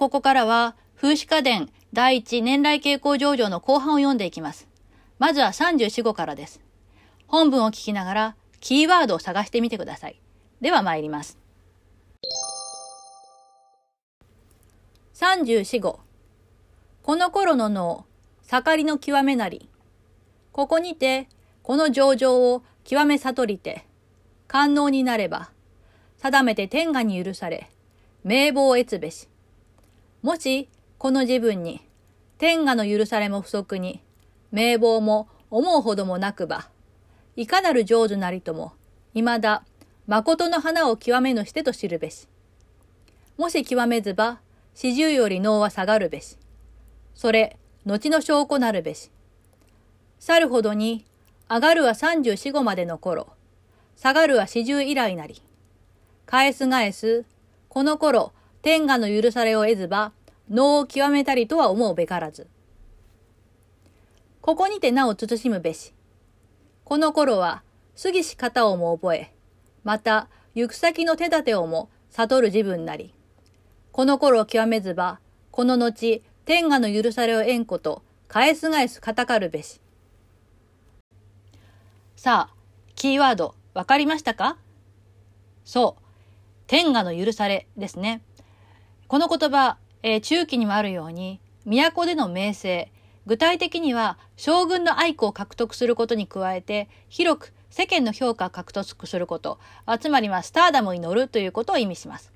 ここからは、風刺家電第一年来傾向上場の後半を読んでいきます。まずは34号からです。本文を聞きながら、キーワードを探してみてください。では参ります。34号。この頃の脳、盛りの極めなり。ここにて、この上場を極め悟りて、官能になれば、定めて天下に許され、名簿を得つべし。もし、この自分に、天下の許されも不足に、名簿も思うほどもなくば、いかなる上手なりとも、未だ、誠の花を極めぬしてと知るべし。もし極めずば、四十より脳は下がるべし。それ、後の証拠なるべし。去るほどに、上がるは三十四五までの頃、下がるは四十以来なり。返す返す、この頃、天下の許されを得ずば、能を極めたりとは思うべからず。ここにて名を慎むべし。この頃は、過ぎし方をも覚え、また、行く先の手立てをも悟る自分なり。この頃を極めずば、この後、天下の許されを得んこと、返す返すたかるべし。さあ、キーワード、わかりましたか？そう、天下の許されですね。この言葉、えー、中期にもあるように、都での名声、具体的には将軍の愛子を獲得することに加えて、広く世間の評価を獲得すること、あつまりはスターダムに乗るということを意味します。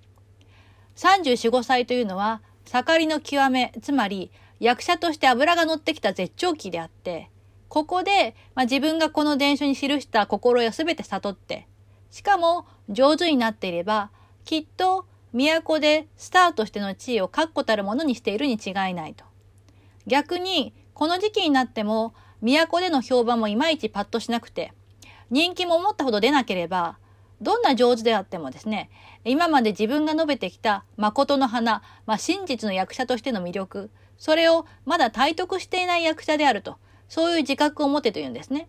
34、5歳というのは、盛りの極め、つまり役者として油が乗ってきた絶頂期であって、ここで、まあ、自分がこの伝書に記した心得をすべて悟って、しかも上手になっていれば、きっと都でスターとしての地位を確固たるものにしているに違いないと。逆に、この時期になっても、都での評判もいまいちパッとしなくて、人気も思ったほど出なければ、どんな上手であってもですね、今まで自分が述べてきた誠の花、まあ、真実の役者としての魅力、それをまだ体得していない役者であると、そういう自覚を持てというんですね。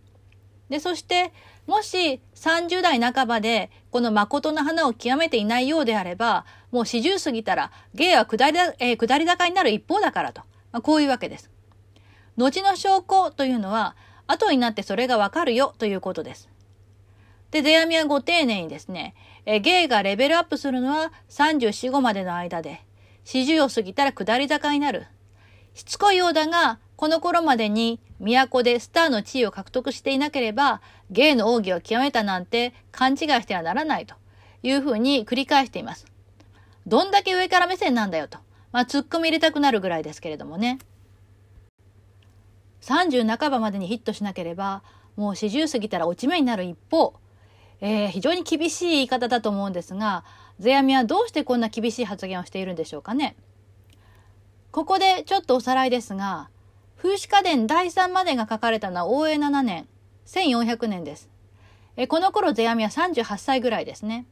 で、そして、もし30代半ばでこの誠の花を極めていないようであれば、もう40過ぎたら芸は下りだ,、えー、下り坂になる一方だからと。まあ、こういうわけです。後の証拠というのは、後になってそれがわかるよということです。で、世阿弥はご丁寧にですね、え芸がレベルアップするのは34、5までの間で、40を過ぎたら下り坂になる。しつこいようだが、この頃までに都でスターの地位を獲得していなければ、芸の奥義を極めたなんて勘違いしてはならないというふうに繰り返しています。どんだけ上から目線なんだよと。まあ、突っ込み入れたくなるぐらいですけれどもね。30半ばまでにヒットしなければ、もう40過ぎたら落ち目になる一方、えー、非常に厳しい言い方だと思うんですが、世阿弥はどうしてこんな厳しい発言をしているんでしょうかね。ここでちょっとおさらいですが、風刺家電第3までが書かれたのは応永7年、1400年です。えこの頃世阿弥は38歳ぐらいですね。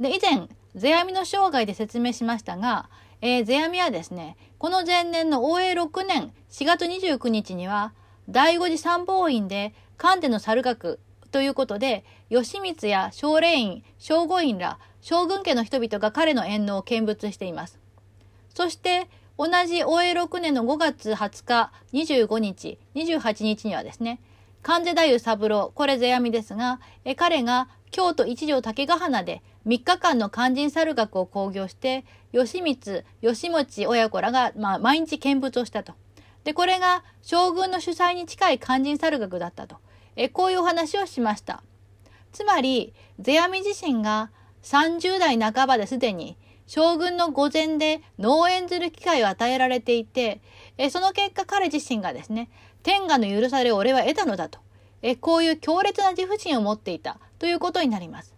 で、以前、世阿弥の生涯で説明しましたが、えー、世阿弥はですね、この前年の応永6年4月29日には、第五次参謀院で関手の猿学ということで、義満や奨励院、将護院ら将軍家の人々が彼の縁能を見物しています。そして、同じ応永6年の5月20日、25日、28日にはですね、関世太夫三郎、これ世阿弥ですが、え彼が京都一条竹ヶ花で3日間の肝心猿学を興行して、義満、義持親子らが、まあ、毎日見物をしたと。で、これが将軍の主催に近い肝心猿学だったと。えこういうお話をしました。つまり、世阿弥自身が30代半ばですでに将軍の御前で農園する機会を与えられていて、えその結果彼自身がですね、天下の許されを俺は得たのだと、えこういう強烈な自負心を持っていたということになります。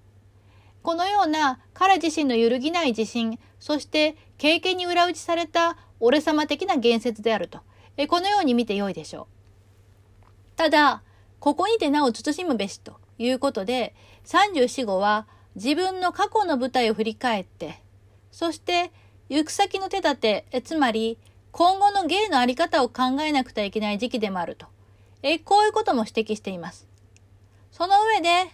このような彼自身の揺るぎない自信、そして経験に裏打ちされた俺様的な言説であると、えこのように見てよいでしょう。ただ、ここにてなお慎むべしということで、34号は自分の過去の舞台を振り返って、そして、行く先の手立て、えつまり、今後の芸のあり方を考えなくてはいけない時期でもあると。えこういうことも指摘しています。その上で、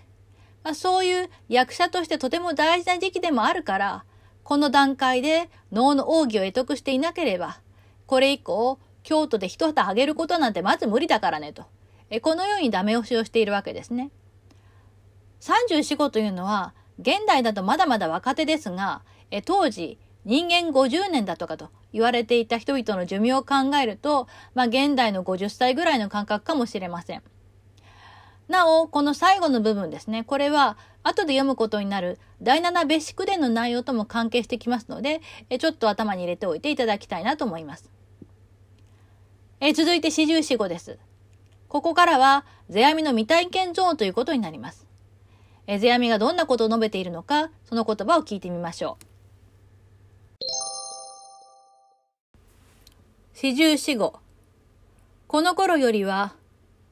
まあ、そういう役者としてとても大事な時期でもあるから、この段階で能の奥義を得得していなければ、これ以降、京都で一旗あげることなんてまず無理だからねと。えこのようにダメ押しをしているわけですね。34号というのは、現代だとまだまだ若手ですが、え当時、人間50年だとかと言われていた人々の寿命を考えると、まあ現代の50歳ぐらいの感覚かもしれません。なお、この最後の部分ですね。これは、後で読むことになる第七別宿伝の内容とも関係してきますので、ちょっと頭に入れておいていただきたいなと思います。え続いて四十四語です。ここからは、世阿弥の未体験ゾーンということになります。え世阿弥がどんなことを述べているのか、その言葉を聞いてみましょう。四十四語。この頃よりは、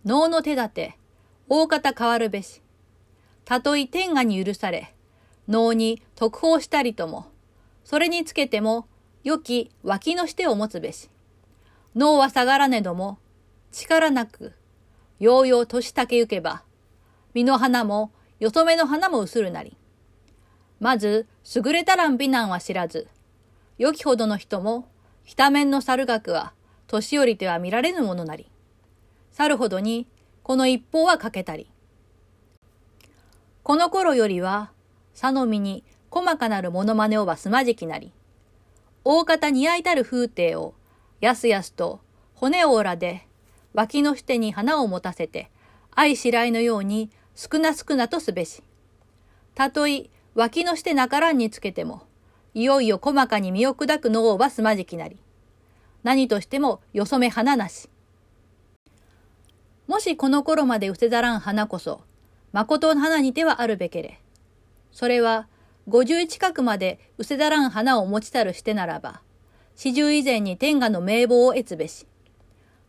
能の手立て、大方変わるべし。たとえ天下に許され、能に特報したりとも、それにつけても、良き脇のしてを持つべし。脳は下がらねども、力なく、ようよう年竹ゆけば、身の花も、よそめの花も薄るなり。まず、優れたらん美男は知らず、良きほどの人も、ひた面の猿学は、年寄りでは見られぬものなり。猿ほどに、この一方は欠けたり。この頃よりは、さのみに細かなるモノマネをばすまじきなり、大方似合いたる風景を、やすやすと骨を折らで、脇の捨てに花を持たせて、愛しらいのように少な少なとすべし。たとえ脇の捨てなからんにつけても、いよいよ細かに身を砕くのをばすまじきなり。何としてもよそめ花なし。もしこの頃まで失せざらん花こそ、誠の花にてはあるべけれ。それは、五十近くまで失せざらん花を持ちたるしてならば、四十以前に天下の名簿を得つべし。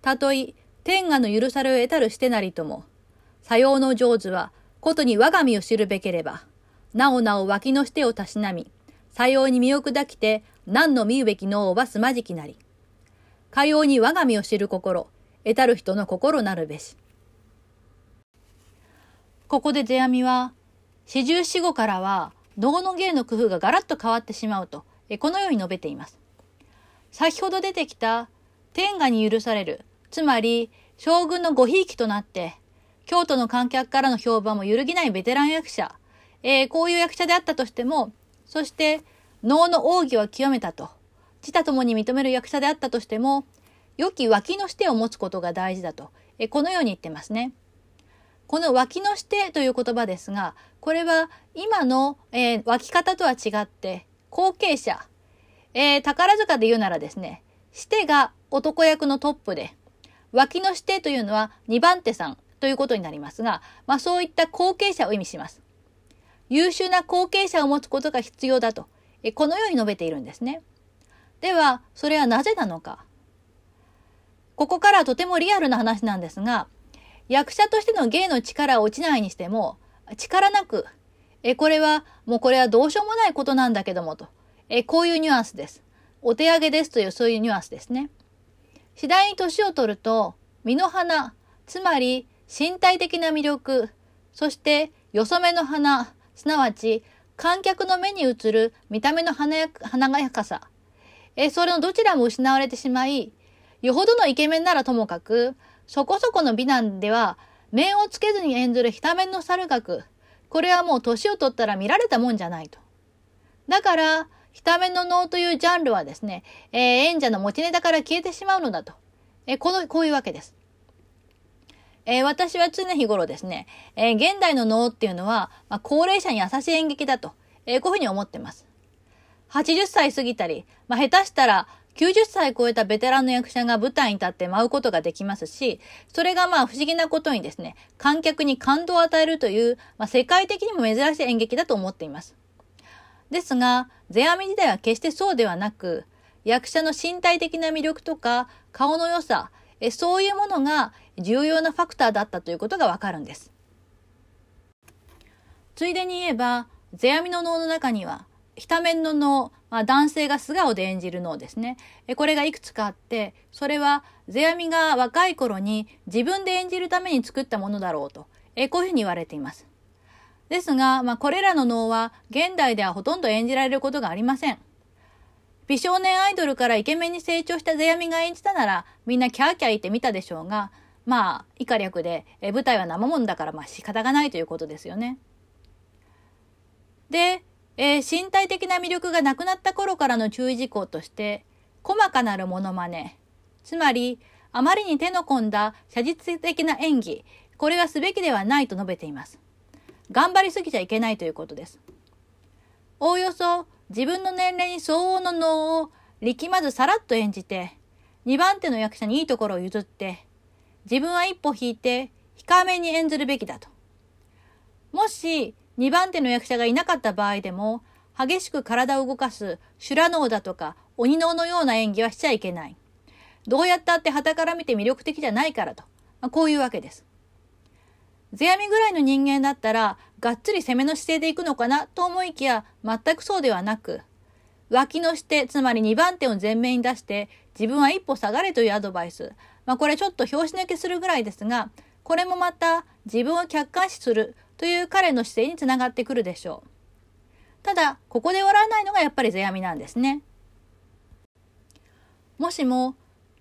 たとえ、天下の許されを得たるしてなりとも、さようの上手は、ことに我が身を知るべければ、なおなお脇のしてをたしなみ、さように身を砕きて、何の見るべき脳をばすまじきなり。かように我が身を知る心、得たる人の心なるべし。ここで世阿弥は、四十四五からは、能の芸の工夫がガラッと変わってしまうと、このように述べています。先ほど出てきた天下に許される、つまり将軍のごひいきとなって、京都の観客からの評判も揺るぎないベテラン役者、えー、こういう役者であったとしても、そして能の奥義は極めたと、自他ともに認める役者であったとしても、良き脇のしてを持つことが大事だと、えこのように言ってますね。この脇のしてという言葉ですが、これは今の、えー、脇方とは違って、後継者、えー、宝塚で言うならですね、してが男役のトップで、脇のしてというのは2番手さんということになりますが、まあそういった後継者を意味します。優秀な後継者を持つことが必要だと、えこのように述べているんですね。では、それはなぜなのか。ここからとてもリアルな話なんですが、役者としての芸の力を落ちないにしても、力なく、え、これは、もうこれはどうしようもないことなんだけどもと、え、こういうニュアンスです。お手上げですというそういうニュアンスですね。次第に年を取ると、身の花、つまり身体的な魅力、そしてよそ目の花、すなわち観客の目に映る見た目の華やかさ、えそれのどちらも失われてしまい、よほどのイケメンならともかく、そこそこの美男では、面をつけずに演ずるひた面の猿学。これはもう年を取ったら見られたもんじゃないと。だから、ひた面の能というジャンルはですね、えー、演者の持ちネタから消えてしまうのだと。えー、この、こういうわけです。えー、私は常日頃ですね、え現代の能っていうのは、まあ、高齢者に優しい演劇だと、えこういうふうに思ってます。80歳過ぎたり、まあ、下手したら90歳超えたベテランの役者が舞台に立って舞うことができますし、それがまあ不思議なことにですね、観客に感動を与えるという、まあ、世界的にも珍しい演劇だと思っています。ですが、世阿弥時代は決してそうではなく、役者の身体的な魅力とか顔の良さ、えそういうものが重要なファクターだったということがわかるんです。ついでに言えば、世阿弥の能の中には、ひた面の能、まあ、男性が素顔で演じる能ですね。これがいくつかあって、それは世阿弥が若い頃に自分で演じるために作ったものだろうと、こういうふうに言われています。ですが、まあ、これらの能は現代ではほとんど演じられることがありません。美少年アイドルからイケメンに成長した世阿弥が演じたなら、みんなキャーキャー言ってみたでしょうが、まあ、以下略で、え舞台は生もんだから、まあ仕方がないということですよね。で、えー、身体的な魅力がなくなった頃からの注意事項として、細かなるモノマネ、つまり、あまりに手の込んだ写実的な演技、これはすべきではないと述べています。頑張りすぎちゃいけないということです。おおよそ自分の年齢に相応の能を力まずさらっと演じて、2番手の役者にいいところを譲って、自分は一歩引いて控えめに演ずるべきだと。もし2番手の役者がいなかった場合でも、激しく体を動かす修羅能だとか鬼能のような演技はしちゃいけない。どうやったって旗から見て魅力的じゃないからと。まあ、こういうわけです。世阿弥ぐらいの人間だったら、がっつり攻めの姿勢で行くのかなと思いきや、全くそうではなく、脇のして、つまり2番手を前面に出して、自分は一歩下がれというアドバイス。まあこれちょっと拍子抜けするぐらいですが、これもまた自分を客観視するという彼の姿勢につながってくるでしょう。ただ、ここで笑わないのがやっぱり世阿弥なんですね。もしも、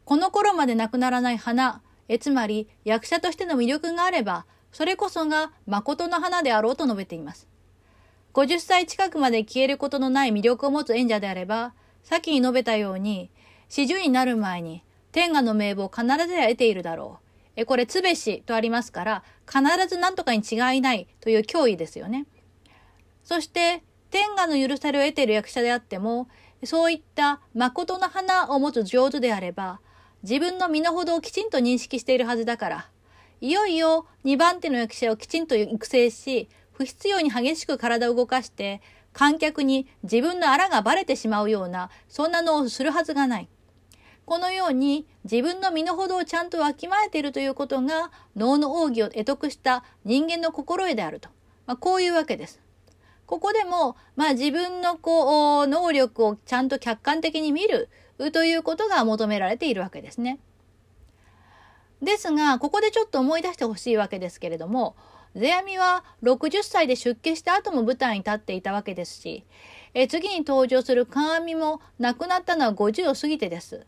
この頃までなくならない花、えつまり役者としての魅力があれば、それこそが誠の花であろうと述べています。50歳近くまで消えることのない魅力を持つ演者であれば、先に述べたように、四十になる前に天下の名簿を必ずや得ているだろう。え、これ、つべしとありますから、必ず何とかに違いないという脅威ですよね。そして、天下の許されを得ている役者であっても、そういった誠の花を持つ上手であれば、自分の身の程をきちんと認識しているはずだから、いよいよ2番手の役者をきちんと育成し、不必要に激しく体を動かして、観客に自分のあらがバレてしまうような、そんなのをするはずがない。このように自分の身の程をちゃんとわきまえているということが脳の奥義を得得した人間の心得であると。まあ、こういうわけです。ここでも、まあ自分のこう、能力をちゃんと客観的に見るということが求められているわけですね。ですが、ここでちょっと思い出してほしいわけですけれども、世阿弥は60歳で出家した後も舞台に立っていたわけですし、え次に登場する鏡も亡くなったのは50を過ぎてです。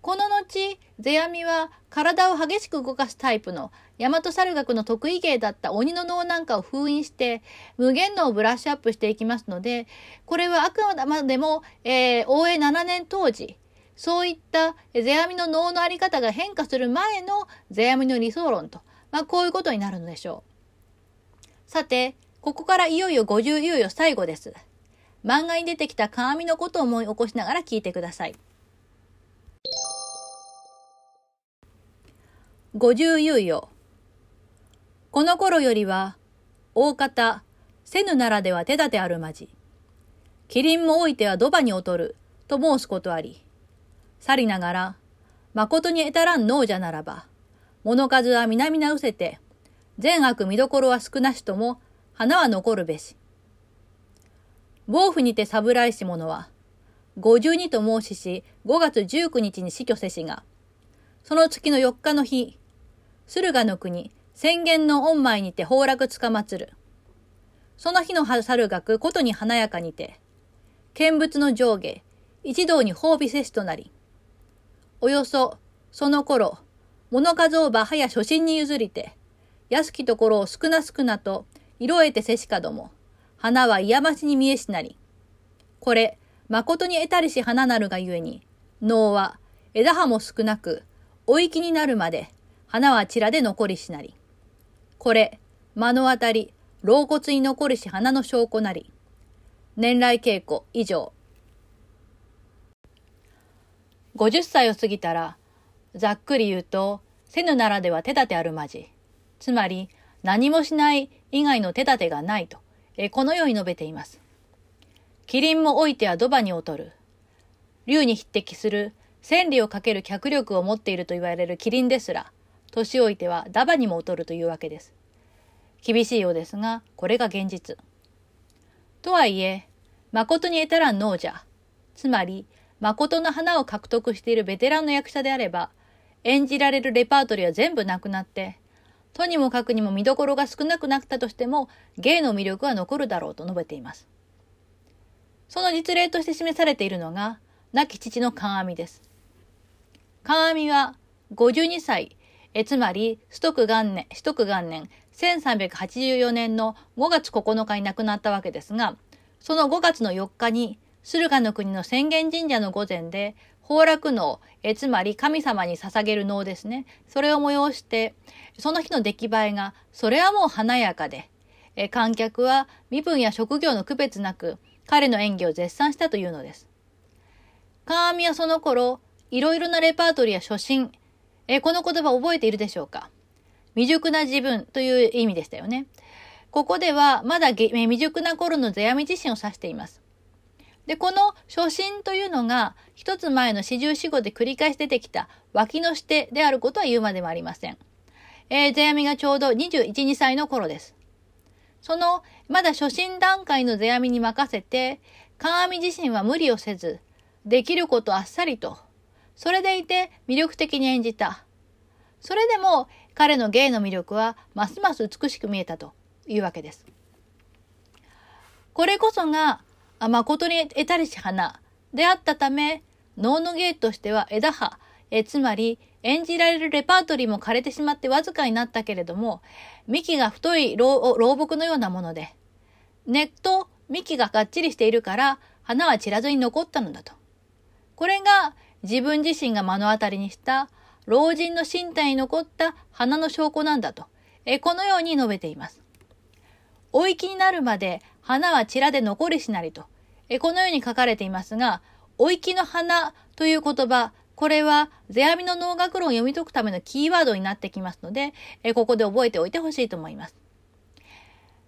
この後、世阿弥は体を激しく動かすタイプの大和猿学の得意芸だった鬼の能なんかを封印して無限能をブラッシュアップしていきますので、これはあくまでも、えー、応永7年当時、そういった世阿弥の能のあり方が変化する前の世阿弥の理想論と、まあこういうことになるのでしょう。さて、ここからいよいよ50猶予最後です。漫画に出てきた鏡のことを思い起こしながら聞いてください。五十猶予。この頃よりは、大方、せぬならでは手立てあるまじ。キリンも置いては土場に劣る、と申すことあり。さりながら、誠に得たらん亡者ならば、物数は皆々失せて、善悪見どころは少なしとも、花は残るべし。暴風にて侍し者は、五十二と申しし、五月十九日に死去せしが、その月の四日の日、駿河の国、宣言の御前にて崩落つかまつる。その日の猿学ことに華やかにて、見物の上下、一同に褒美せしとなり、およそ、その頃、物数をばはや初心に譲りて、安きところを少な少なと、色得てせしかども、花は嫌ましに見えしなり。これ、誠に得たりし花なるがゆえに、能は枝葉も少なく、お行きになるまで、花はちらで残りしなり。これ、目の当たり、老骨に残りし花の証拠なり。年来稽古以上。50歳を過ぎたら、ざっくり言うと、せぬならでは手立てあるまじ。つまり、何もしない以外の手立てがないと、えこのように述べています。キリンも置いては土場に劣る。竜に匹敵する千里をかける脚力を持っていると言われるキリンですら、年老いてはダバにも劣るというわけです。厳しいようですが、これが現実。とはいえ、誠に得たらん脳者、つまり、誠の花を獲得しているベテランの役者であれば、演じられるレパートリーは全部なくなって、とにもかくにも見どころが少なくなったとしても、芸の魅力は残るだろうと述べています。その実例として示されているのが、亡き父の観阿弥です。観阿弥は52歳、えつまり、ストク元年、ストク元年、1384年の5月9日に亡くなったわけですが、その5月の4日に、駿河の国の浅間神社の御前で、崩落能、えつまり神様に捧げる能ですね。それを催して、その日の出来栄えが、それはもう華やかで、え観客は身分や職業の区別なく、彼の演技を絶賛したというのです。川上はその頃、いろいろなレパートリーや初心、えこの言葉覚えているでしょうか？未熟な自分という意味でしたよね。ここではまだ未熟な頃の世阿弥自身を指しています。で、この初心というのが、一つ前の四十四五で繰り返し出てきた脇のしてであることは言うまでもありません。えー、世阿弥がちょうど21、2歳の頃です。その、まだ初心段階の世阿弥に任せて、観阿弥自身は無理をせず、できることあっさりと、それでいて魅力的に演じた。それでも彼の芸の魅力はますます美しく見えたというわけです。これこそが誠に得たりし花であったため、能の芸としては枝葉、えつまり演じられるレパートリーも枯れてしまってわずかになったけれども、幹が太い老木のようなもので、根っと幹ががっちりしているから花は散らずに残ったのだと。これが自分自身が目の当たりにした老人の身体に残った花の証拠なんだと、えこのように述べています。お行きになるまで花はちらで残りしなりと、えこのように書かれていますが、お行きの花という言葉、これは世阿弥の能楽論を読み解くためのキーワードになってきますので、えここで覚えておいてほしいと思います。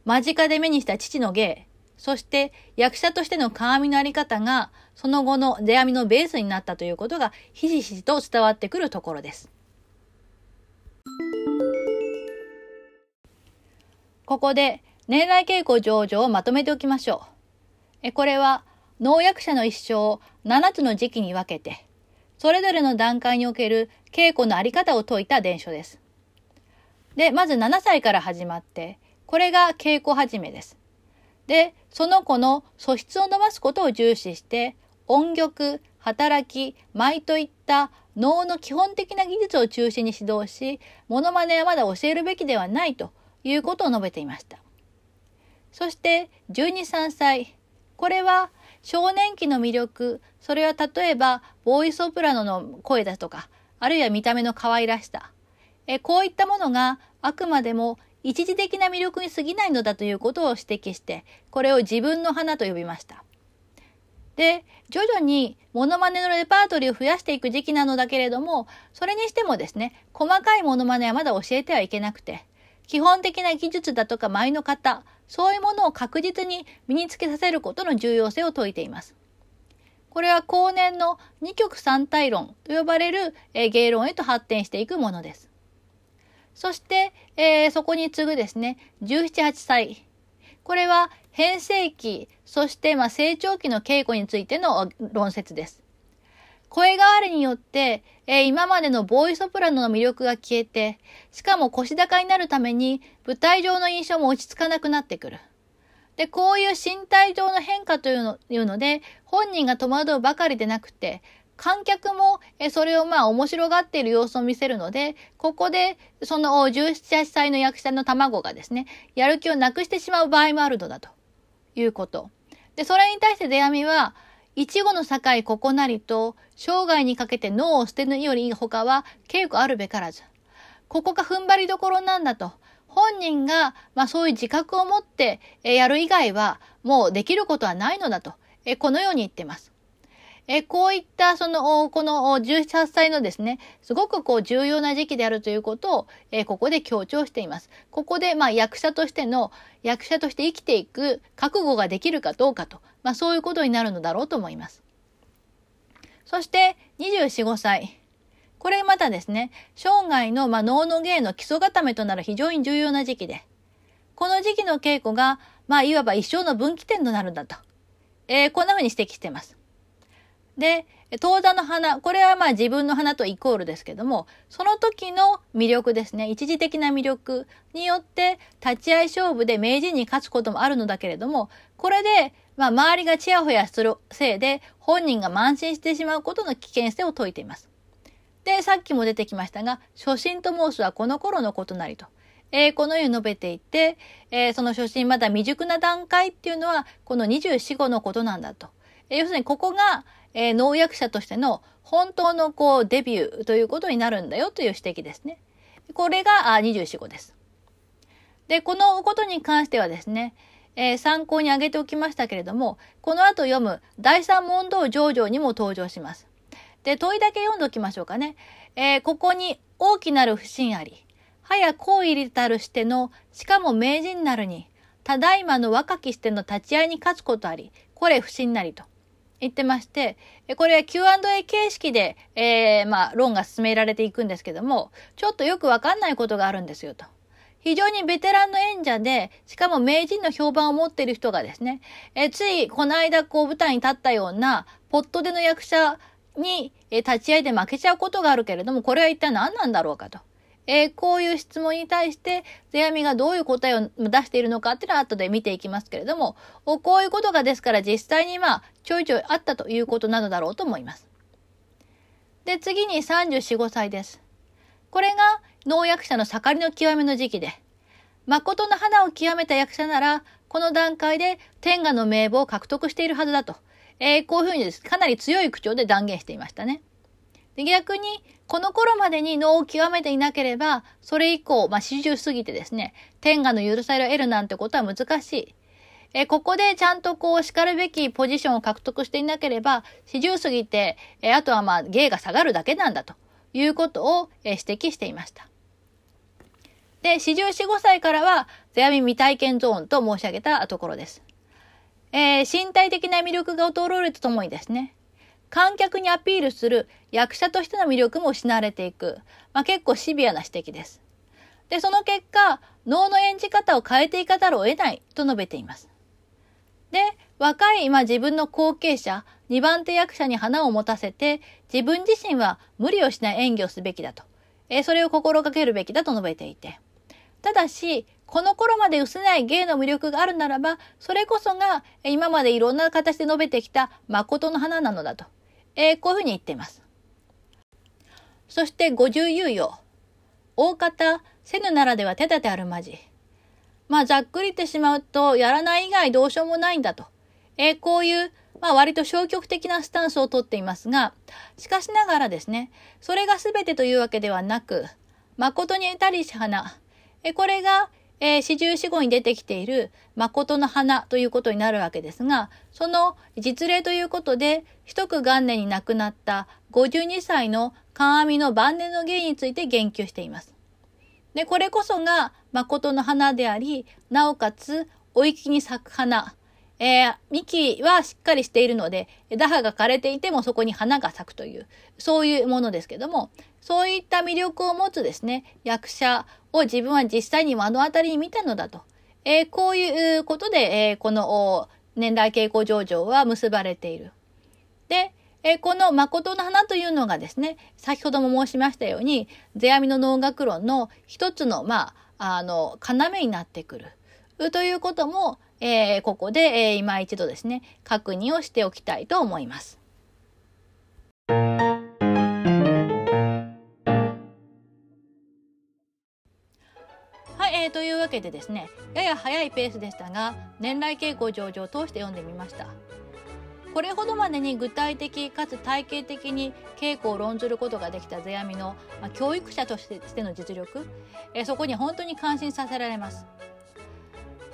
間近で目にした父の芸、そして役者としての鏡のあり方が、その後の世阿弥のベースになったということが、ひしひしと伝わってくるところです。ここで年来傾向上場をまとめておきましょう。えこれは農薬者の一生を7つの時期に分けて、それぞれの段階における稽古のあり方を説いた伝書です。で、まず7歳から始まって、これが稽古始めです。で、その子の素質を伸ばすことを重視して、音曲、働き、舞といった能の基本的な技術を中心に指導し、モノマネはまだ教えるべきではないということを述べていました。そして12、3歳。これは少年期の魅力、それは例えばボーイソプラノの声だとか、あるいは見た目の可愛らしさ。えこういったものがあくまでも一時的な魅力に過ぎないのだということを指摘して、これを自分の花と呼びました。で、徐々にモノマネのレパートリーを増やしていく時期なのだけれども、それにしてもですね、細かいモノマネはまだ教えてはいけなくて、基本的な技術だとか舞の方、そういうものを確実に身につけさせることの重要性を説いています。これは後年の二極三体論と呼ばれる、え芸論へと発展していくものです。そして、えー、そこに次ぐですね、17、8歳。これは変声期、そしてまあ成長期の稽古についての論説です。声変わりによって、えー、今までのボーイソプラノの魅力が消えて、しかも腰高になるために舞台上の印象も落ち着かなくなってくる。で、こういう身体上の変化というのいうので、本人が戸惑うばかりでなくて、観客もそれをまあ面白がっている様子を見せるので、ここでその17、8歳の役者の卵がですね、やる気をなくしてしまう場合もあるのだということ。で、それに対して出アミは、一語の境ここなりと、生涯にかけて脳を捨てぬより他は稽古あるべからず。ここが踏ん張りどころなんだと。本人が、まあそういう自覚を持ってやる以外は、もうできることはないのだと。えこのように言ってます。えこういった、その、この17歳のですね、すごくこう重要な時期であるということを、えここで強調しています。ここで、まあ役者としての、役者として生きていく覚悟ができるかどうかと、まあそういうことになるのだろうと思います。そして、24、5歳。これまたですね、生涯の、まあ、脳の芸の基礎固めとなる非常に重要な時期で、この時期の稽古が、まあ、いわば一生の分岐点となるんだと。えー、こんな風に指摘しています。で当座の花これはまあ自分の花とイコールですけどもその時の魅力ですね一時的な魅力によって立ち会い勝負で名人に勝つこともあるのだけれどもこれでまあ周りがちやほやするせいで本人が慢心してしまうことの危険性を説いています。でさっきも出てきましたが初心と申すはこの頃のことなりと。えー、このように述べていて、えー、その初心まだ未熟な段階っていうのはこの24、5のことなんだと。えー、要するにここが、え農薬者としての本当のこうデビューということになるんだよという指摘ですね。これがあ24、5です。で、このことに関してはですね、えー、参考に挙げておきましたけれども、この後読む第三問答上場にも登場します。で、問いだけ読んでおきましょうかね。えー、ここに大きなる不信あり、早行為りたるしての、しかも名人なるに、ただいまの若きしての立ち会いに勝つことあり、これ不信なりと。言ってまして、これは Q&A 形式で、えー、まあ、論が進められていくんですけども、ちょっとよくわかんないことがあるんですよと。非常にベテランの演者で、しかも名人の評判を持っている人がですね、えついこの間こう舞台に立ったような、ポットでの役者に、え立ち会いで負けちゃうことがあるけれども、これは一体何なんだろうかと。えー、こういう質問に対して、世阿弥がどういう答えを出しているのかっていうのは後で見ていきますけれども、こういうことがですから実際にまあ、ちょいちょいあったということなのだろうと思います。で、次に34、5歳です。これが農薬者の盛りの極めの時期で、誠の花を極めた役者なら、この段階で天下の名簿を獲得しているはずだと、えー、こういうふうにです、かなり強い口調で断言していましたね。で逆に、この頃までに能を極めていなければ、それ以降、まあ、四十過ぎてですね、天下の許されを得るなんてことは難しい。えここでちゃんとこう叱るべきポジションを獲得していなければ、四十過ぎて、えあとはまあ芸が下がるだけなんだということを、え指摘していました。で、四十四五歳からは、世阿弥未体験ゾーンと申し上げたところです。えー、身体的な魅力が衰えるとともにですね、観客にアピールする役者としての魅力も失われていく、まあ、結構シビアな指摘です。で、その結果、能の演じ方を変えていかざるを得ないと述べています。で、若い今自分の後継者、2番手役者に花を持たせて、自分自身は無理をしない演技をすべきだと。えそれを心がけるべきだと述べていて。ただし、この頃まで薄ない芸の魅力があるならば、それこそが今までいろんな形で述べてきた誠の花なのだと。えー、こういうふうに言っています。そして50猶予。大方、せぬならでは手立てあるまじ。まあ、ざっくり言ってしまうと、やらない以外どうしようもないんだと。えー、こういう、まあ、割と消極的なスタンスをとっていますが、しかしながらですね、それが全てというわけではなく、誠に得たりし花。え、これが、え、四十四五に出てきている誠の花ということになるわけですが、その実例ということで、一区元年に亡くなった52歳の観阿の晩年の芸について言及しています。で、これこそが誠の花であり、なおかつ、おきに咲く花。えー、幹はしっかりしているので、枝葉が枯れていてもそこに花が咲くという、そういうものですけども、そういった魅力を持つですね、役者を自分は実際に目の当たりに見たのだと。えー、こういうことで、えー、この年代傾向上場は結ばれている。で、え、この誠の花というのがですね、先ほども申しましたように、世阿弥の能楽論の一つの、まあ、あの、要になってくる。ということも、えー、ここで、えー、今一度ですね、確認をしておきたいと思います。えー、というわけでですねやや早いペースでしたが年来傾向上場を通して読んでみましたこれほどまでに具体的かつ体系的に稽古を論ずることができた世阿弥の、まあ、教育者としての実力、えー、そこに本当に感心させられます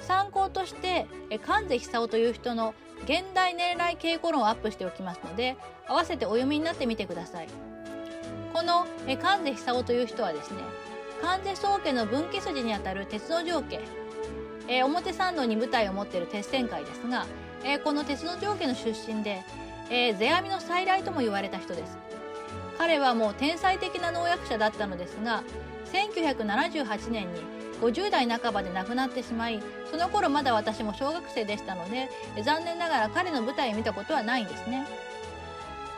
参考として、え関瀬久夫という人の現代年来稽古論をアップしておきますので合わせてお読みになってみてください。このえ関瀬久夫という人はですね関税宗家の分岐筋にあたる鉄の条家、えー、表参道に舞台を持っている鉄線会ですが、えー、この鉄の条家の出身で、えー、世阿弥の再来とも言われた人です。彼はもう天才的な農薬者だったのですが1978年に50代半ばで亡くなってしまいその頃まだ私も小学生でしたので残念ながら彼の舞台を見たことはないんですね。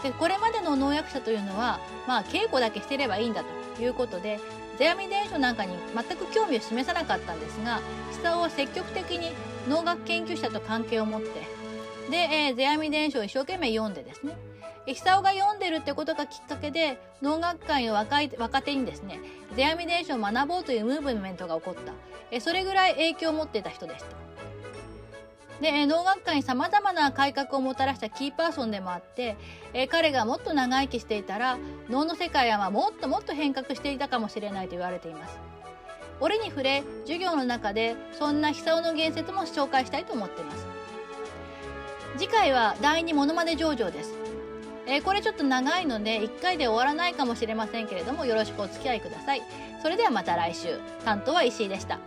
でこれまでの農薬者というのは、まあ、稽古だけしてればいいんだということで世阿弥伝書なんかに全く興味を示さなかったんですが久夫は積極的に農学研究者と関係を持ってで、え、世阿弥伝書を一生懸命読んでですね久夫が読んでるってことがきっかけで農学会の若い若手にですね世阿弥伝書を学ぼうというムーブメントが起こったえそれぐらい影響を持っていた人でした。で農学会にさまざまな改革をもたらしたキーパーソンでもあってえ彼がもっと長生きしていたら能の世界はもっともっと変革していたかもしれないと言われています。折に触れ授業の中でそんな久夫の言説も紹介したいと思っています。次回は第2モノマネ上場です。えー、これちょっと長いので1回で終わらないかもしれませんけれどもよろしくお付き合いください。それではまた来週担当は石井でした。